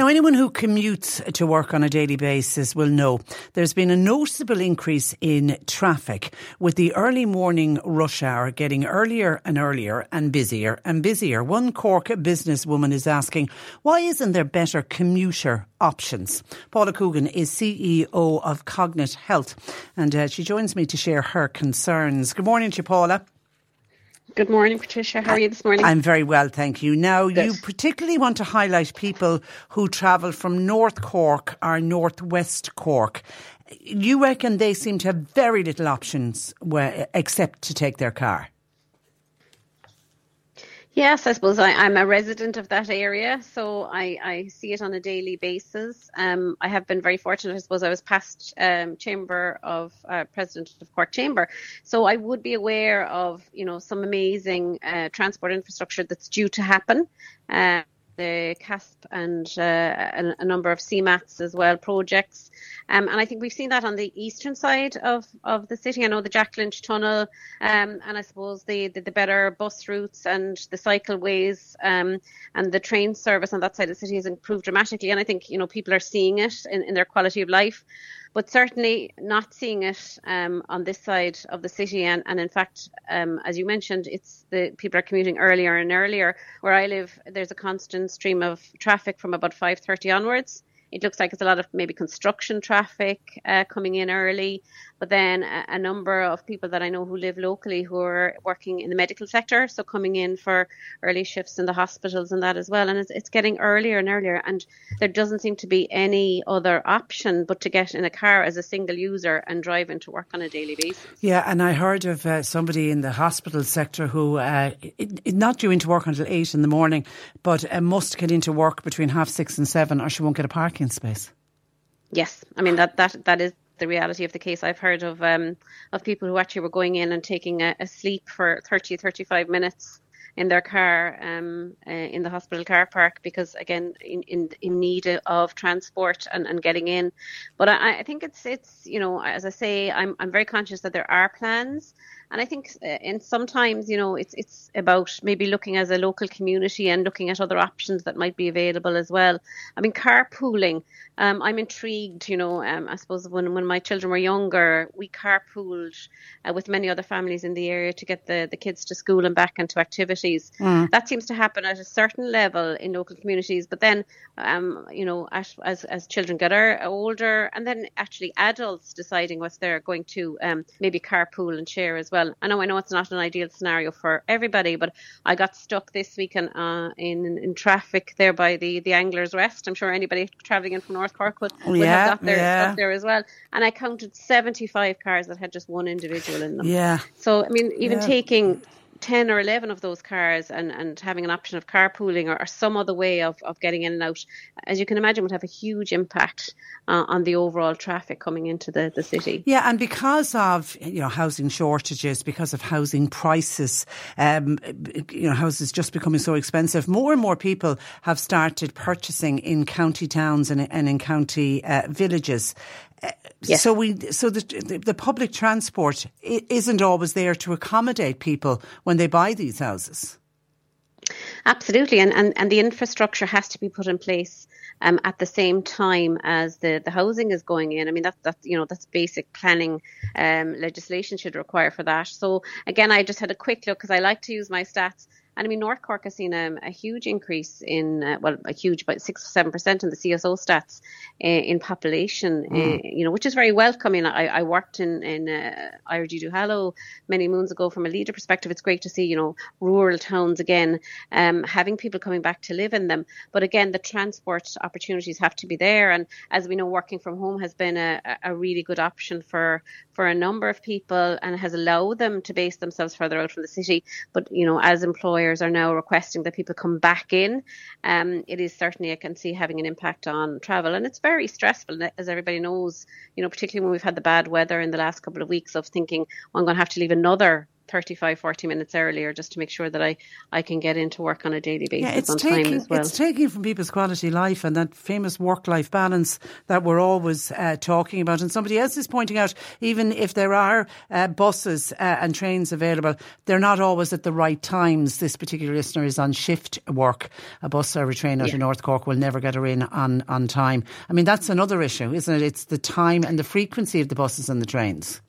Now, anyone who commutes to work on a daily basis will know there's been a noticeable increase in traffic with the early morning rush hour getting earlier and earlier and busier and busier. One Cork businesswoman is asking, why isn't there better commuter options? Paula Cogan is CEO of Cognate Health and uh, she joins me to share her concerns. Good morning to you, Paula. Good morning, Patricia. How are you this morning? I'm very well, thank you. Now, Good. you particularly want to highlight people who travel from North Cork or Northwest Cork. You reckon they seem to have very little options where, except to take their car? Yes, I suppose I, I'm a resident of that area, so I, I see it on a daily basis. Um, I have been very fortunate. I suppose I was past um, chamber of uh, president of Cork Chamber, so I would be aware of you know some amazing uh, transport infrastructure that's due to happen. Uh, the CASP and uh, a, a, number of CMATs as well projects. Um, and I think we've seen that on the eastern side of, of the city. I know the Jack Lynch Tunnel um, and I suppose the, the, the, better bus routes and the cycleways um, and the train service on that side of the city has improved dramatically. And I think, you know, people are seeing it in, in their quality of life but certainly not seeing it um, on this side of the city. And, and in fact, um, as you mentioned, it's the people are commuting earlier and earlier. Where I live, there's a constant stream of traffic from about 5:30 onwards. It looks like it's a lot of maybe construction traffic uh, coming in early, but then a, a, number of people that I know who live locally who are working in the medical sector, so coming in for early shifts in the hospitals and that as well. And it's, it's getting earlier and earlier, and there doesn't seem to be any other option but to get in a car as a single user and drive into work on a daily basis. Yeah, and I heard of uh, somebody in the hospital sector who uh, not due into work until eight in the morning, but uh, must get into work between half six and seven, or she won't get a parking space. Yes, I mean that that that is the reality of the case. I've heard of um, of people who actually were going in and taking a, a sleep for 30, 35 minutes in their car um, uh, in the hospital car park because again in, in, in need of transport and, and getting in but I, I think it's it's you know as I say I'm I'm very conscious that there are plans and I think uh, and sometimes you know it's it's about maybe looking as a local community and looking at other options that might be available as well. I mean carpooling um, I'm intrigued you know um, I suppose when when my children were younger we carpooled uh, with many other families in the area to get the the kids to school and back and to activities. Mm. that seems to happen at a certain level in local communities but then um, you know as as, as children get older and then actually adults deciding what they're going to um, maybe carpool and share as well well. I know I know it's not an ideal scenario for everybody, but I got stuck this weekend uh, in in traffic there by the the Anglers Rest. I'm sure anybody travelling in from North Cork would, would Yeah, have got there yeah. stuck there as well. And I counted 75 cars that had just one individual in them. Yeah. So, I mean, even Yeah. taking 10 or 11 of those cars and, and having an option of carpooling or, or some other way of, of getting in and out, as you can imagine, would have a huge impact uh, on the overall traffic coming into the, the city. Yeah, and because of you know housing shortages, because of housing prices, um, you know houses just becoming so expensive, more and more people have started purchasing in county towns and, and in county uh, villages. Yes. So we, so the, the the public transport isn't always there to accommodate people when they buy these houses. Absolutely, and, and, and the infrastructure has to be put in place um, at the same time as the, the housing is going in. I mean, that that you know that's basic planning um, legislation should require for that. So again, I just had a quick look because I like to use my stats. And I mean, North Cork has seen um, a huge increase in, uh, well, a huge, about six or seven percent in the CSO stats uh, in population. Uh, you know, which is very welcoming. I, I worked in in uh, IRD Duhallow many moons ago. From a leader perspective, it's great to see you know rural towns again um, having people coming back to live in them. But again, the transport opportunities have to be there. And as we know, working from home has been a, a really good option for for a number of people and has allowed them to base themselves further out from the city. But you know, as employers are now requesting that people come back in, um, it is certainly I can see having an impact on travel, and it's very stressful, as everybody knows. You know, particularly when we've had the bad weather in the last couple of weeks of thinking well, I'm going to have to leave another 35, 40 minutes earlier just to make sure that I, I can get into work on a daily basis Yeah, it's on taking time as well. it's taking from people's quality life and that famous work life balance that we're always uh, talking about. And somebody else is pointing out, even if there are uh, buses uh, and trains available, they're not always at the right times. This particular listener is on shift work. A bus or a train out Yeah. of North Cork will never get her in on on time. I mean, that's another issue, isn't it? It's the time and the frequency of the buses and the trains.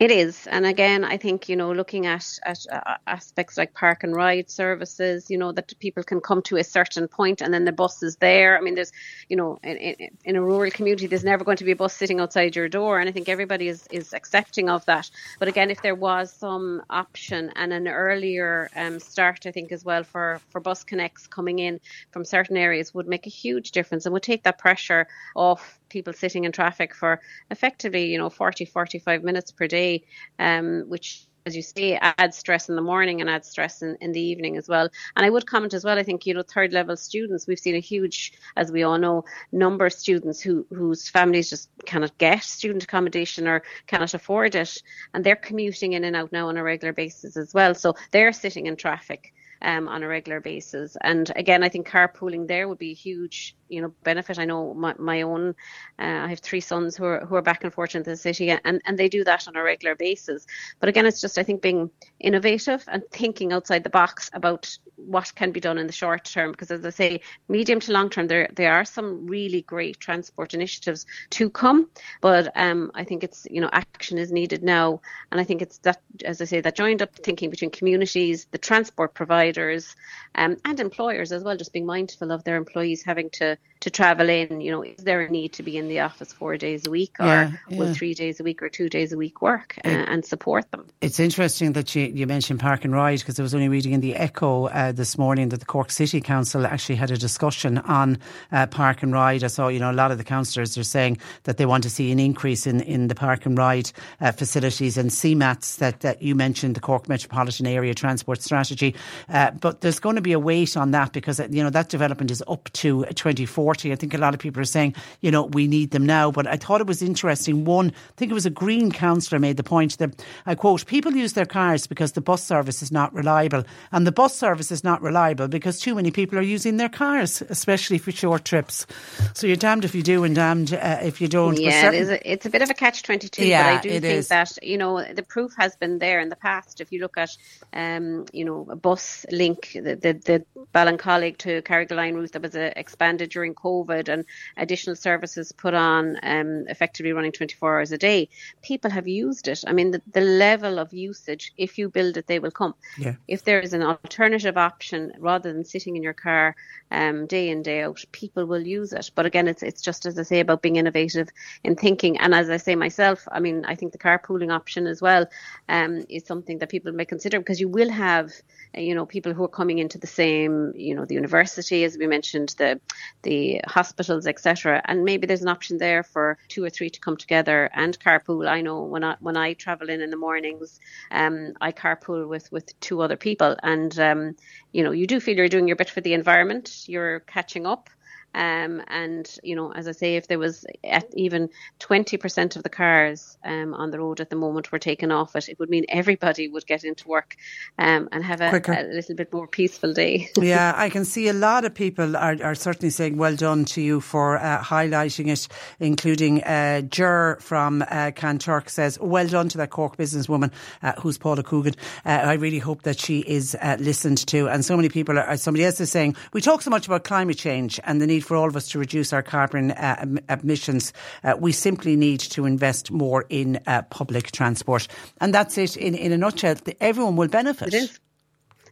It is, and again, I think you know, looking at at uh, aspects like park and ride services, you know, that people can come to a certain point, and then the bus is there. I mean, there's, you know, in, in, in a rural community, there's never going to be a bus sitting outside your door, and I think everybody is is accepting of that. But again, if there was some option and an earlier um, start, I think as well for for bus connects coming in from certain areas would make a huge difference and would take that pressure off people sitting in traffic for effectively, you know, 40, 45 minutes per day, um, which as you say, adds stress in the morning and adds stress in, in the evening as well. And I would comment as well, I think, you know, third level students, we've seen a huge, as we all know, number of students who whose families just cannot get student accommodation or cannot afford it. And they're commuting in and out now on a regular basis as well. So they're sitting in traffic um, on a regular basis. And again, I think carpooling there would be a huge, you know, benefit. I know my, my own, uh, I have three sons who are who are back and forth into the city, and and they do that on a regular basis. But again, it's just I think being innovative and thinking outside the box about what can be done in the short term. Because as I say, medium to long term, there there are some really great transport initiatives to come. But um, I think it's you know action is needed now, and I think it's that as I say that joined up thinking between communities, the transport providers, um, and employers as well, just being mindful of their employees having to to travel in. You know, is there a need to be in the office four days a week, or Yeah, will three days a week or two days a week work, uh, and support them? It's interesting that you, you mentioned Park and Ride because I was only reading in the Echo uh, this morning that the Cork City Council actually had a discussion on uh, Park and Ride. I saw, you know, a lot of the councillors are saying that they want to see an increase in, in the Park and Ride uh, facilities and CMATs that, that you mentioned, the Cork Metropolitan Area Transport Strategy. Uh, but there's going to be a wait on that because, uh, you know, that development is up to 2040. I think a lot of people are saying, you know, we need them now. But I thought it was interesting. One, I think it was a Green councillor made the point that, I quote, people use their cars because the bus service is not reliable. And the bus service is not reliable because too many people are using their cars, especially for short trips. So you're damned if you do and damned uh, if you don't. Yeah, certain- is. A, it's a bit of a catch twenty two. Yeah, but I do it think is. that you know the proof has been there in the past. If you look at, um, you know, a bus link, the the, the Ballincollig to Carrigaline route that was uh, expanded during COVID and additional services put on, um, effectively running 24 hours a day, people have used it. I mean, the, the level of usage, if you build it, they will come. Yeah. If there is an alternative option rather than sitting in your car um, day in day out, people will use it. But again, it's it's just as I say about being innovative in thinking, and as I say myself, I mean, I think the carpooling option as well um, is something that people may consider because you will have, you know, people who are coming into the same, you know, the university as we mentioned, the the hospitals, etc. And maybe there's an option there for two or three to come together and carpool. I know when I when I travel in in the mornings, um, I carpool with with two other people, and um, you know, you do feel you're doing your bit for the environment. You're catching up. Um, and you know, as I say, if there was even 20% of the cars um, on the road at the moment were taken off it, it would mean everybody would get into work um, and have a, a, little bit more peaceful day. yeah, I can see a lot of people are, are certainly saying well done to you for uh, highlighting it, including uh, Jer from uh, Kanturk says well done to that Cork businesswoman uh, who's Paula Cogan. Uh, I really hope that she is uh, listened to. And so many people, are, somebody else is saying we talk so much about climate change and the need for all of us to reduce our carbon uh, emissions. Uh, we simply need to invest more in uh, public transport. And that's it in, in a nutshell. Everyone will benefit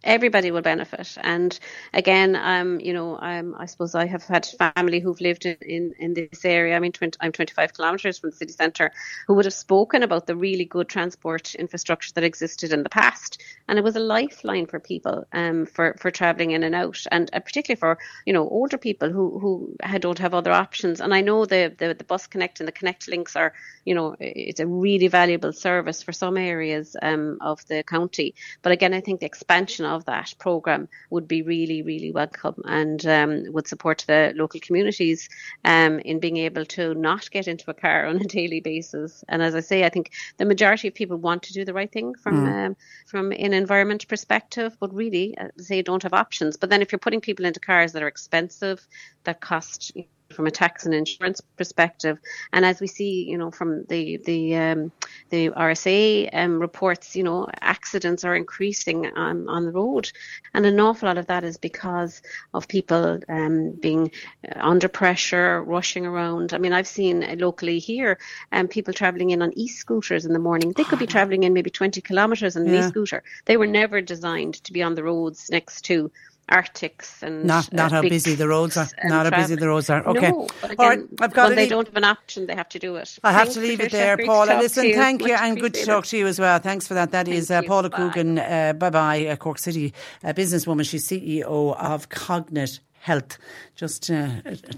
everybody will benefit. And again, um, you know, I suppose I have had family who've lived in, in, in this area. I mean, 20, I'm 25 kilometres from the city centre who would have spoken about the really good transport infrastructure that existed in the past. And it was a lifeline for people um, for, for travelling in and out. And uh, particularly for, you know, older people who, who don't have other options. And I know the, the, the Bus Connect and the Connect links are, you know, it's a really valuable service for some areas um, of the county. But again, I think the expansion of that program would be really, really welcome and um, would support the local communities um, in being able to not get into a car on a daily basis. And as I say, I think the majority of people want to do the right thing from mm. um, from an environment perspective, but really, I say, don't have options. But then if you're putting people into cars that are expensive, that cost from a tax and insurance perspective. And as we see, you know, from the the um, the RSA um, reports, you know, accidents are increasing on, on the road, and an awful lot of that is because of people um, being uh, under pressure, rushing around. I mean, I've seen locally here, um, people travelling in on e-scooters in the morning. They could be travelling in maybe 20 kilometres on an yeah. e-scooter. They were never designed to be on the roads next to artics and not not uh, how busy the roads are. Not how busy the roads are. Okay, no, again, all right. I've got. When they don't have an option, they have to do it. I have Thanks, to leave Patricia. it there, Paula. Listen, thank you, and good to talk to you as well. Thanks for that. That thank is uh, Paula bye. Cogan. Uh, bye bye, uh, Cork City uh, businesswoman. She's CEO of Cognate health. Just uh,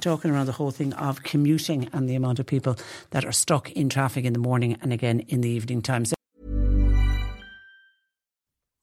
talking around the whole thing of commuting and the amount of people that are stuck in traffic in the morning and again in the evening time. So